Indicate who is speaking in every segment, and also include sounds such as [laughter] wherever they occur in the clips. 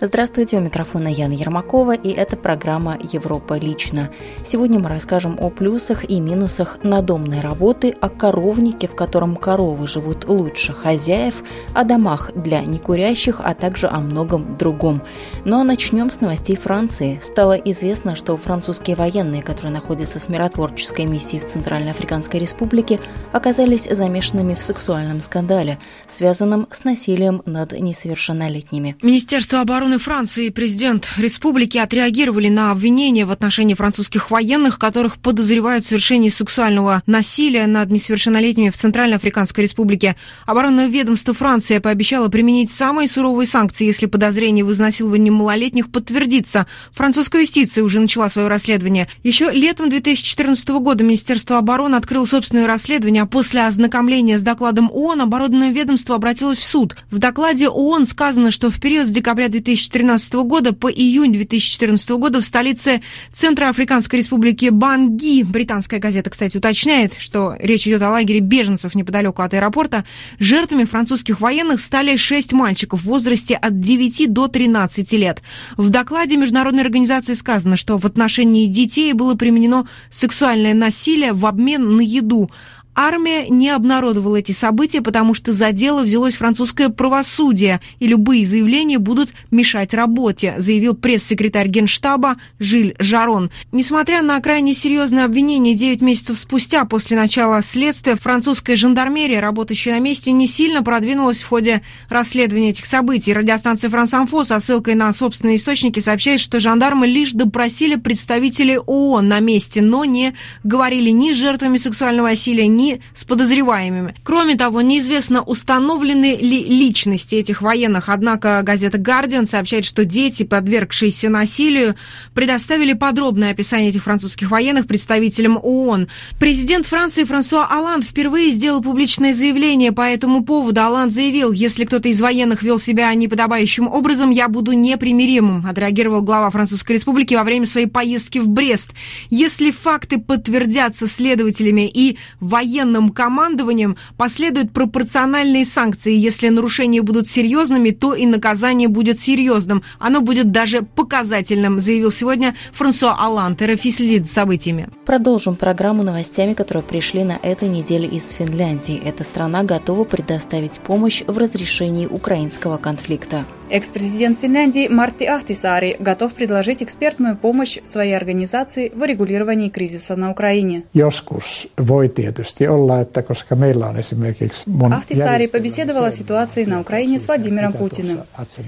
Speaker 1: Здравствуйте, у микрофона Яна Ермакова, и это программа «Европа лично». Сегодня мы расскажем о плюсах и минусах надомной работы, о коровнике, в котором коровы живут лучше хозяев, о домах для некурящих, а также о многом другом. Ну а начнем с новостей Франции. Стало известно, что французские военные, которые находятся с миротворческой миссией в Центральной Африканской Республике, оказались замешанными в сексуальном скандале, связанном с насилием над несовершеннолетними.
Speaker 2: Министерство обороны Франции и президент республики отреагировали на обвинения в отношении французских военных, которых подозревают в совершении сексуального насилия над несовершеннолетними в Центральной Африканской Республике. Оборонное ведомство Франции пообещало применить самые суровые санкции, если подозрение в изнасиловании малолетних подтвердится. Французская юстиция уже начала свое расследование. Еще летом 2014 года Министерство обороны открыло собственное расследование, а после ознакомления с докладом ООН оборонное ведомство обратилось в суд. В докладе ООН сказано, что в период с декабря 2013 года по июнь 2014 года в столице Центра Африканской Республики Банги, британская газета, кстати, уточняет, что речь идет о лагере беженцев неподалеку от аэропорта, жертвами французских военных стали шесть мальчиков в возрасте от 9 до 13 лет. В докладе Международной организации сказано, что в отношении детей было применено сексуальное насилие в обмен на еду. Армия не обнародовала эти события, потому что за дело взялось французское правосудие, и любые заявления будут мешать работе, заявил пресс-секретарь Генштаба Жиль Жарон. Несмотря на крайне серьезные обвинения 9 месяцев спустя после начала следствия, французская жандармерия, работающая на месте, не сильно продвинулась в ходе расследования этих событий. Радиостанция «Франсамфо» со ссылкой на собственные источники сообщает, что жандармы лишь допросили представителей ООН на месте, но не говорили ни с жертвами сексуального насилия, ни с подозреваемыми. Кроме того, неизвестно, установлены ли личности этих военных. Однако газета «Гардиан» сообщает, что дети, подвергшиеся насилию, предоставили подробное описание этих французских военных представителям ООН. Президент Франции Франсуа Оланд впервые сделал публичное заявление по этому поводу. Оланд заявил, если кто-то из военных вел себя неподобающим образом, я буду непримиримым, отреагировал глава Французской Республики во время своей поездки в Брест. Если факты подтвердятся следователями и военными военным командованием последуют пропорциональные санкции. Если нарушения будут серьезными, то и наказание будет серьезным. Оно будет даже показательным, заявил сегодня Франсуа Алланд. РФИ следит за событиями.
Speaker 1: Продолжим программу новостями, которые пришли на этой неделе из Финляндии. Эта страна готова предоставить помощь в разрешении украинского конфликта.
Speaker 3: Экс-президент Финляндии Марти Ахтисари готов предложить экспертную помощь своей организации в урегулировании кризиса на Украине. Ахтисари побеседовала о ситуации на Украине с Владимиром Путиным.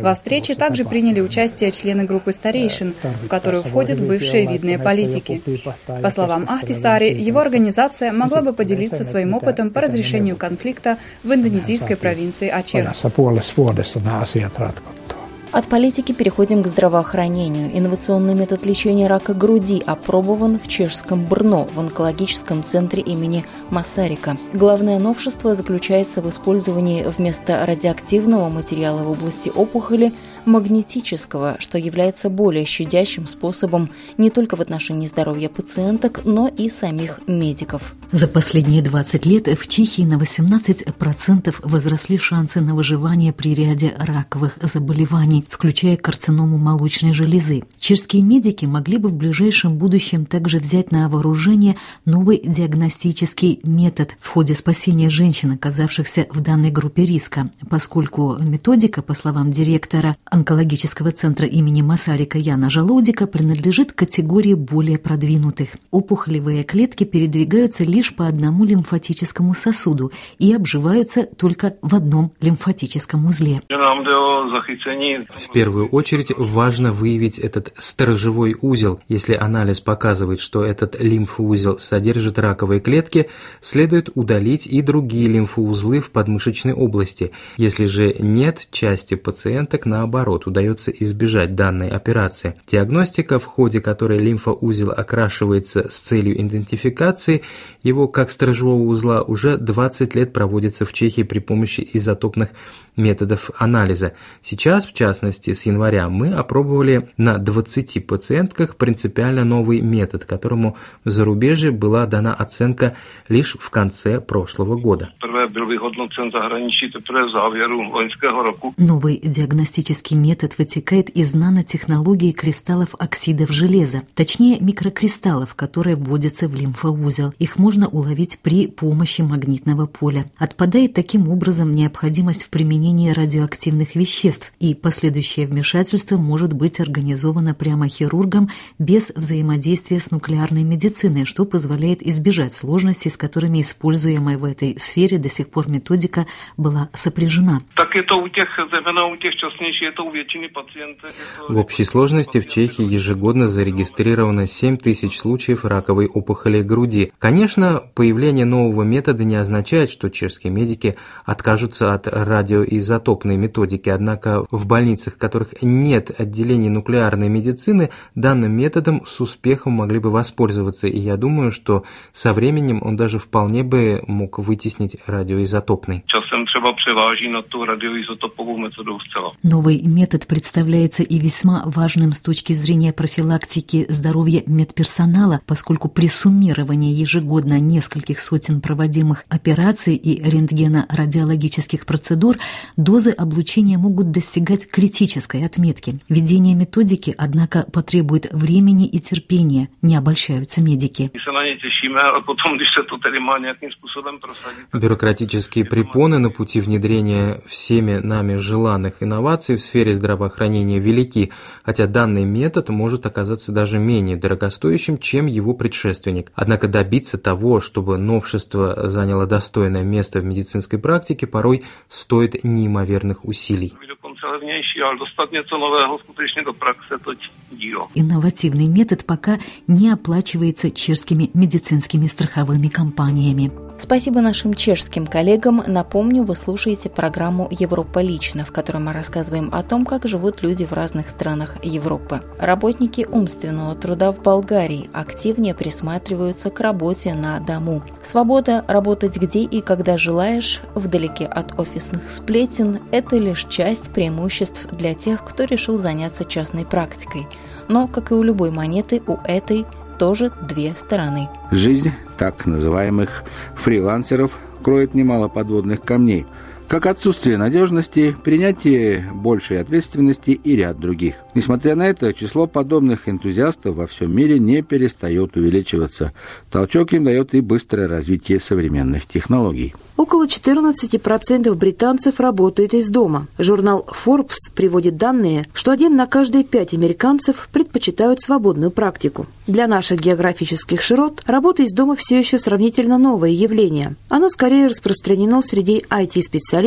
Speaker 3: Во встрече также приняли участие члены группы старейшин, в которую входят бывшие видные политики. По словам Ахтисари, его организация могла бы поделиться своим опытом по разрешению конфликта в индонезийской провинции Ачер.
Speaker 1: От политики переходим к здравоохранению. Инновационный метод лечения рака груди опробован в чешском Брно в онкологическом центре имени Масарика. Главное новшество заключается в использовании вместо радиоактивного материала в области опухоли магнетического, что является более щадящим способом не только в отношении здоровья пациенток, но и самих медиков.
Speaker 4: За последние 20 лет в Чехии на 18% возросли шансы на выживание при ряде раковых заболеваний, включая карциному молочной железы. Чешские медики могли бы в ближайшем будущем также взять на вооружение новый диагностический метод в ходе спасения женщин, оказавшихся в данной группе риска, поскольку методика, по словам директора онкологического центра имени Масарика Яна Жалодика, принадлежит категории более продвинутых. Опухолевые клетки передвигаются лишь лишь по одному лимфатическому сосуду и обживаются только в одном лимфатическом узле.
Speaker 5: В первую очередь важно выявить этот сторожевой узел. Если анализ показывает, что этот лимфоузел содержит раковые клетки, следует удалить и другие лимфоузлы в подмышечной области. Если же нет, части пациенток наоборот удается избежать данной операции. Диагностика, в ходе которой лимфоузел окрашивается с целью идентификации его как сторожевого узла, уже 20 лет проводится в Чехии при помощи изотопных методов анализа. Сейчас, в частности, с января мы опробовали на 20 пациентках принципиально новый метод, которому в зарубежье была дана оценка лишь в конце прошлого года.
Speaker 4: Новый диагностический метод вытекает из нанотехнологии кристаллов оксидов железа, точнее микрокристаллов, которые вводятся в лимфоузел. Их можно уловить при помощи магнитного поля. Отпадает таким образом необходимость в применении радиоактивных веществ, и последующее вмешательство может быть организовано прямо хирургом без взаимодействия с нуклеарной медициной, что позволяет избежать сложностей, с которыми используемая в этой сфере до сих пор методика была сопряжена.
Speaker 5: Так это у тех, у тех это у пациентов. В общей сложности в Чехии ежегодно зарегистрировано 7 тысяч случаев раковой опухоли груди. Конечно, появление нового метода не означает, что чешские медики откажутся от радиоизотопной методики, однако в больницах, в которых нет отделений нуклеарной медицины, данным методом с успехом могли бы воспользоваться, и я думаю, что со временем он даже вполне бы мог вытеснить радиоизотопный.
Speaker 4: Новый метод представляется и весьма важным с точки зрения профилактики здоровья медперсонала, поскольку при суммировании ежегодно нескольких сотен проводимых операций и рентгено-радиологических процедур дозы облучения могут достигать критической отметки. Введение методики, однако, потребует времени и терпения, не обольщаются медики. [laughs]
Speaker 5: Бюрократические препоны на пути внедрения всеми нами желанных инноваций в сфере здравоохранения велики, хотя данный метод может оказаться даже менее дорогостоящим, чем его предшественник. Однако добиться того, чтобы новшество заняло достойное место в медицинской практике, порой стоит неимоверных усилий.
Speaker 4: Инновативный метод пока не оплачивается чешскими медицинскими страховыми компаниями.
Speaker 1: Спасибо нашим чешским коллегам. Напомню, вы слушаете программу «Европа лично», в которой мы рассказываем о том, как живут люди в разных странах Европы. Работники умственного труда в Болгарии активнее присматриваются к работе на дому. Свобода работать где и когда желаешь, вдалеке от офисных сплетен – это лишь часть преимуществ для тех, кто решил заняться частной практикой. Но, как и у любой монеты, у этой тоже две стороны.
Speaker 6: Жизнь так называемых фрилансеров кроет немало подводных камней, как отсутствие надежности, принятие большей ответственности и ряд других. Несмотря на это, число подобных энтузиастов во всем мире не перестает увеличиваться. Толчок им дает и быстрое развитие современных технологий.
Speaker 7: Около 14% британцев работает из дома. Журнал Forbes приводит данные, что один на каждые пять американцев предпочитают свободную практику. Для наших географических широт работа из дома все еще сравнительно новое явление. Оно скорее распространено среди IT-специалистов,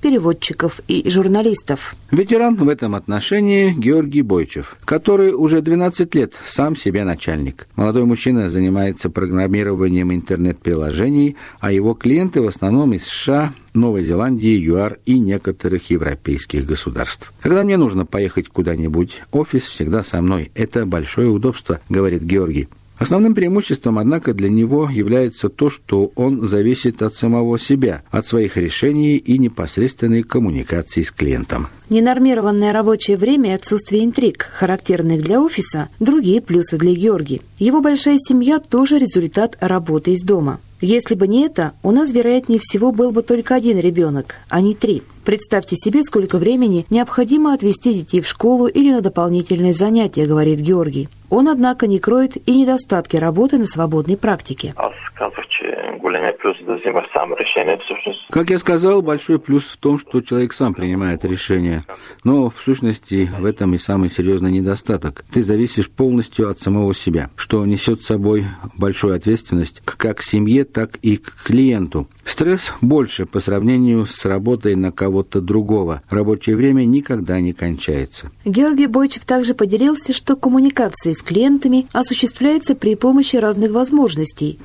Speaker 7: переводчиков и журналистов.
Speaker 6: Ветеран в этом отношении Георгий Бойчев, который уже 12 лет сам себе начальник. Молодой мужчина занимается программированием интернет-приложений, а его клиенты в основном из США, Новой Зеландии, ЮАР и некоторых европейских государств. Когда мне нужно поехать куда-нибудь, офис всегда со мной. Это большое удобство, говорит Георгий. Основным преимуществом, однако, для него является то, что он зависит от самого себя, от своих решений и непосредственной коммуникации с клиентом.
Speaker 7: Ненормированное рабочее время и отсутствие интриг, характерных для офиса, другие плюсы для Георгия. Его большая семья тоже результат работы из дома. Если бы не это, у нас, вероятнее всего, был бы только один ребенок, а не три. Представьте себе, сколько времени необходимо отвезти детей в школу или на дополнительные занятия, говорит Георгий. Он, однако, не кроет и недостатки работы на свободной практике.
Speaker 8: Големия плюс да взимаш сам решение. Всъщност...
Speaker 6: Как я сказал, большой плюс в том, что человек сам принимает решение. Но в сущности в этом и самый серьезный недостаток. Ты зависишь полностью от самого себя, что несет с собой большую ответственность как к семье, так и к клиенту. Стресс больше по сравнению с работой на кого-то другого. Рабочее время никогда не кончается.
Speaker 7: Георгий Бойчев также поделился, что коммуникация с клиентами осуществляется при помощи разных возможностей.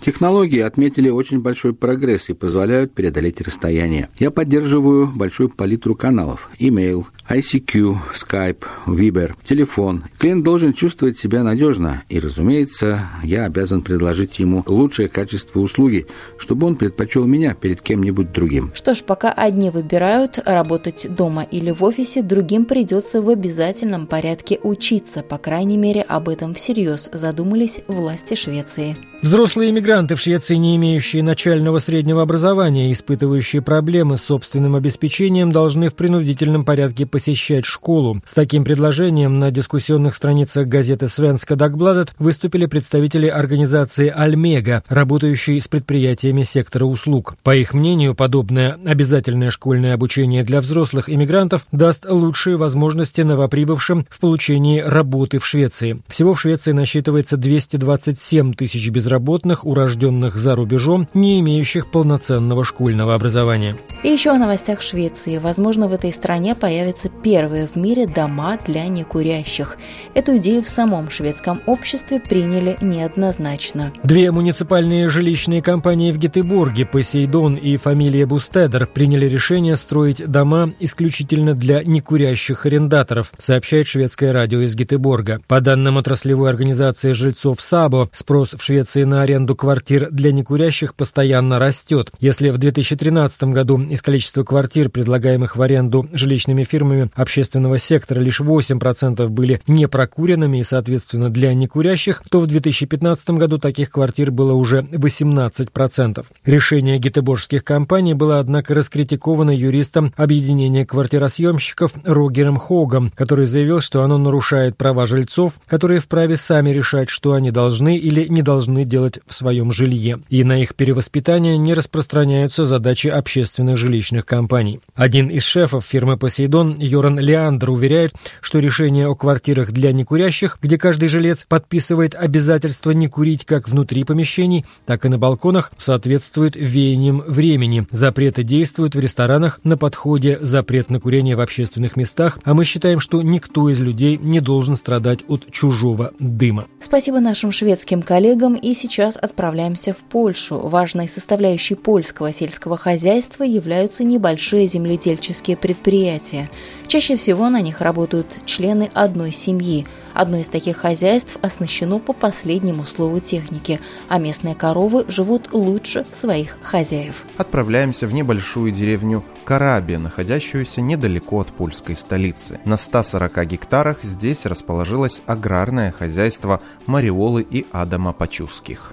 Speaker 6: Технологии отметили очень большой прогресс и позволяют преодолеть расстояние. Я поддерживаю большую палитру каналов. Email, ICQ, Skype, Viber, телефон. Клиент должен чувствовать себя надежно, и, разумеется, я обязан предложить ему лучшее качество услуги, чтобы он предпочел меня перед кем-нибудь другим.
Speaker 1: Что ж, пока одни выбирают работать дома или в офисе, другим придется в обязательном порядке учиться. По крайней мере, об этом всерьез задумались власти Швеции.
Speaker 9: Взрослые иммигранты в Швеции, не имеющие начального среднего образования, испытывающие проблемы с собственным обеспечением, должны в принудительном порядке посещать школу. С таким предложением на дискуссионных страницах газеты «Свенска Дагбладет» выступили представители организации «Альмега», работающей с предприятиями сектора услуг. По их мнению, подобное обязательное школьное обучение для взрослых иммигрантов даст лучшие возможности новоприбывшим в получении работы в Швеции. Всего в Швеции насчитывается 227 тысяч безработных урожденных за рубежом, не имеющих полноценного школьного образования.
Speaker 1: И еще о новостях Швеции. Возможно, в этой стране появятся первые в мире дома для некурящих. Эту идею в самом шведском обществе приняли неоднозначно.
Speaker 9: Две муниципальные жилищные компании в Гетеборге, Посейдон и фамилия Бустедер, приняли решение строить дома исключительно для некурящих арендаторов, сообщает шведское радио из Гетеборга. По данным отраслевой организации жильцов САБО, спрос в Швеции на аренду квартир для некурящих постоянно растет. Если в 2013 году из количества квартир, предлагаемых в аренду жилищными фирмами общественного сектора, лишь 8% были непрокуренными и, соответственно, для некурящих, то в 2015 году таких квартир было уже 18%. Решение гетеборгских компаний было, однако, раскритиковано юристом объединения квартиросъемщиков Рогером Хогом, который заявил, что оно нарушает права жильцов, которые вправе сами решать, что они должны или не должны делать в своем жилье, и на их перевоспитание не распространяются задачи общественных жилищных компаний. Один из шефов фирмы «Посейдон» Йоран Леандр уверяет, что решение о квартирах для некурящих, где каждый жилец подписывает обязательство не курить как внутри помещений, так и на балконах, соответствует веяниям времени. Запреты действуют в ресторанах, на подходе запрет на курение в общественных местах, а мы считаем, что никто из людей не должен страдать от чужого дыма.
Speaker 1: Спасибо нашим шведским коллегам и сейчас отправляемся в Польшу. Важной составляющей польского сельского хозяйства являются небольшие земледельческие предприятия. Чаще всего на них работают члены одной семьи – Одно из таких хозяйств оснащено по последнему слову техники, а местные коровы живут лучше своих хозяев.
Speaker 10: Отправляемся в небольшую деревню Карабия, находящуюся недалеко от польской столицы. На 140 гектарах здесь расположилось аграрное хозяйство Мариолы и Адама Пачуских.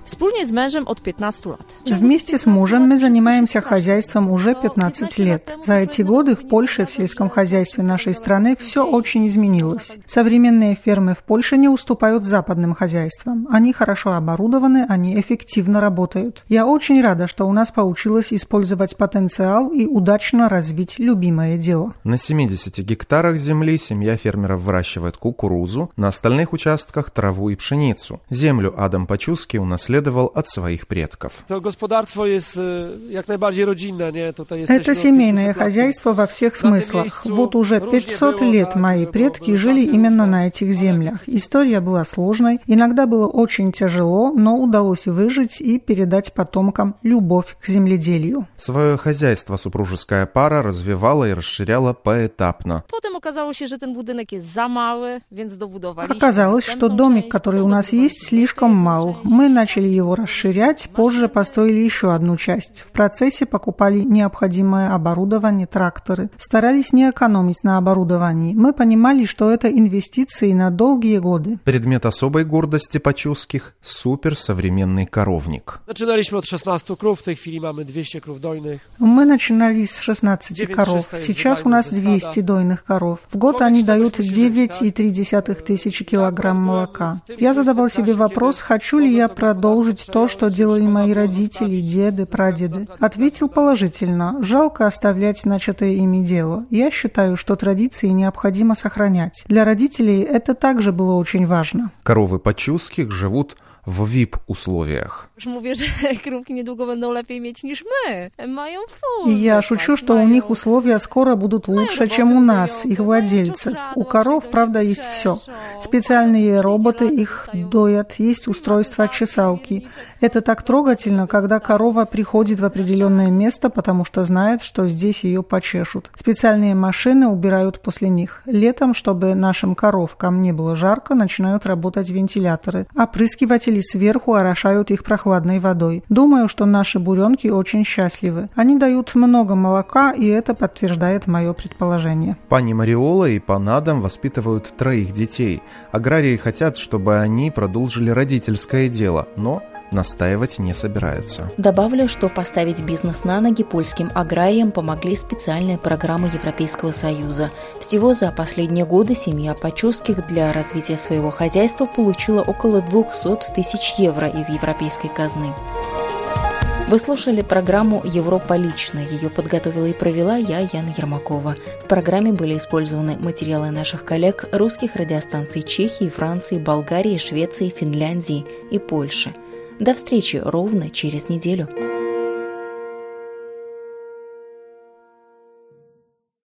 Speaker 11: Вместе с мужем мы занимаемся хозяйством уже 15 лет. За эти годы в Польше в сельском хозяйстве нашей страны все очень изменилось. Современные фермы фермы в Польше не уступают западным хозяйствам. Они хорошо оборудованы, они эффективно работают. Я очень рада, что у нас получилось использовать потенциал и удачно развить любимое дело.
Speaker 10: На 70 гектарах земли семья фермеров выращивает кукурузу, на остальных участках траву и пшеницу. Землю Адам Пачуски унаследовал от своих предков.
Speaker 11: Это семейное хозяйство во всех смыслах. Вот уже 500 лет мои предки жили именно на этих землях землях. История была сложной, иногда было очень тяжело, но удалось выжить и передать потомкам любовь к земледелию.
Speaker 10: Свое хозяйство супружеская пара развивала и расширяла поэтапно.
Speaker 11: Оказалось, что домик, который у нас есть, слишком мал. Мы начали его расширять, позже построили еще одну часть. В процессе покупали необходимое оборудование, тракторы. Старались не экономить на оборудовании. Мы понимали, что это инвестиции на дом долгие годы.
Speaker 10: Предмет особой гордости почувских – суперсовременный коровник.
Speaker 12: Zaczynaliśmy od 16 krów, w tej chwili mamy 200 krów dojnych.
Speaker 11: Мы начинали с 16 коров. Сейчас у нас 200 дойных коров. В год они дают 9,3 тысячи килограмм молока. Я задавал себе вопрос, хочу ли я продолжить то, что делали мои родители, деды, прадеды. Ответил положительно. Жалко оставлять начатое ими дело. Я считаю, что традиции необходимо сохранять. Для родителей это также было очень важно.
Speaker 10: Коровы почуских живут в VIP-условиях.
Speaker 13: Mówię, że [laughs] krówki niedługo będą lepiej mieć niż my. Mają
Speaker 11: И я шучу, что у них условия скоро будут лучше, чем у нас, их владельцев. У коров, правда, есть все. Специальные роботы их доят, есть устройство чесалки. Это так трогательно, когда корова приходит в определенное место, потому что знает, что здесь ее почешут. Специальные машины убирают после них. Летом, чтобы нашим коровкам не было жарко, начинают работать вентиляторы. Опрыскиватели сверху орошают их прохладной водой. Думаю, что наши буренки очень счастливы. Они дают много молока, и это подтверждает мое предположение.
Speaker 10: Пани Мариола и пан Адам воспитывают троих детей. Аграрии хотят, чтобы они продолжили родительское дело, но настаивать не собираются.
Speaker 1: Добавлю, что поставить бизнес на ноги польским аграриям помогли специальные программы Европейского Союза. Всего за последние годы семья Почуских для развития своего хозяйства получила около 200 тысяч евро из европейской казны. Вы слушали программу «Европа лично». Ее подготовила и провела я, Яна Ермакова. В программе были использованы материалы наших коллег русских радиостанций Чехии, Франции, Болгарии, Швеции, Финляндии и Польши – до встречи ровно через неделю.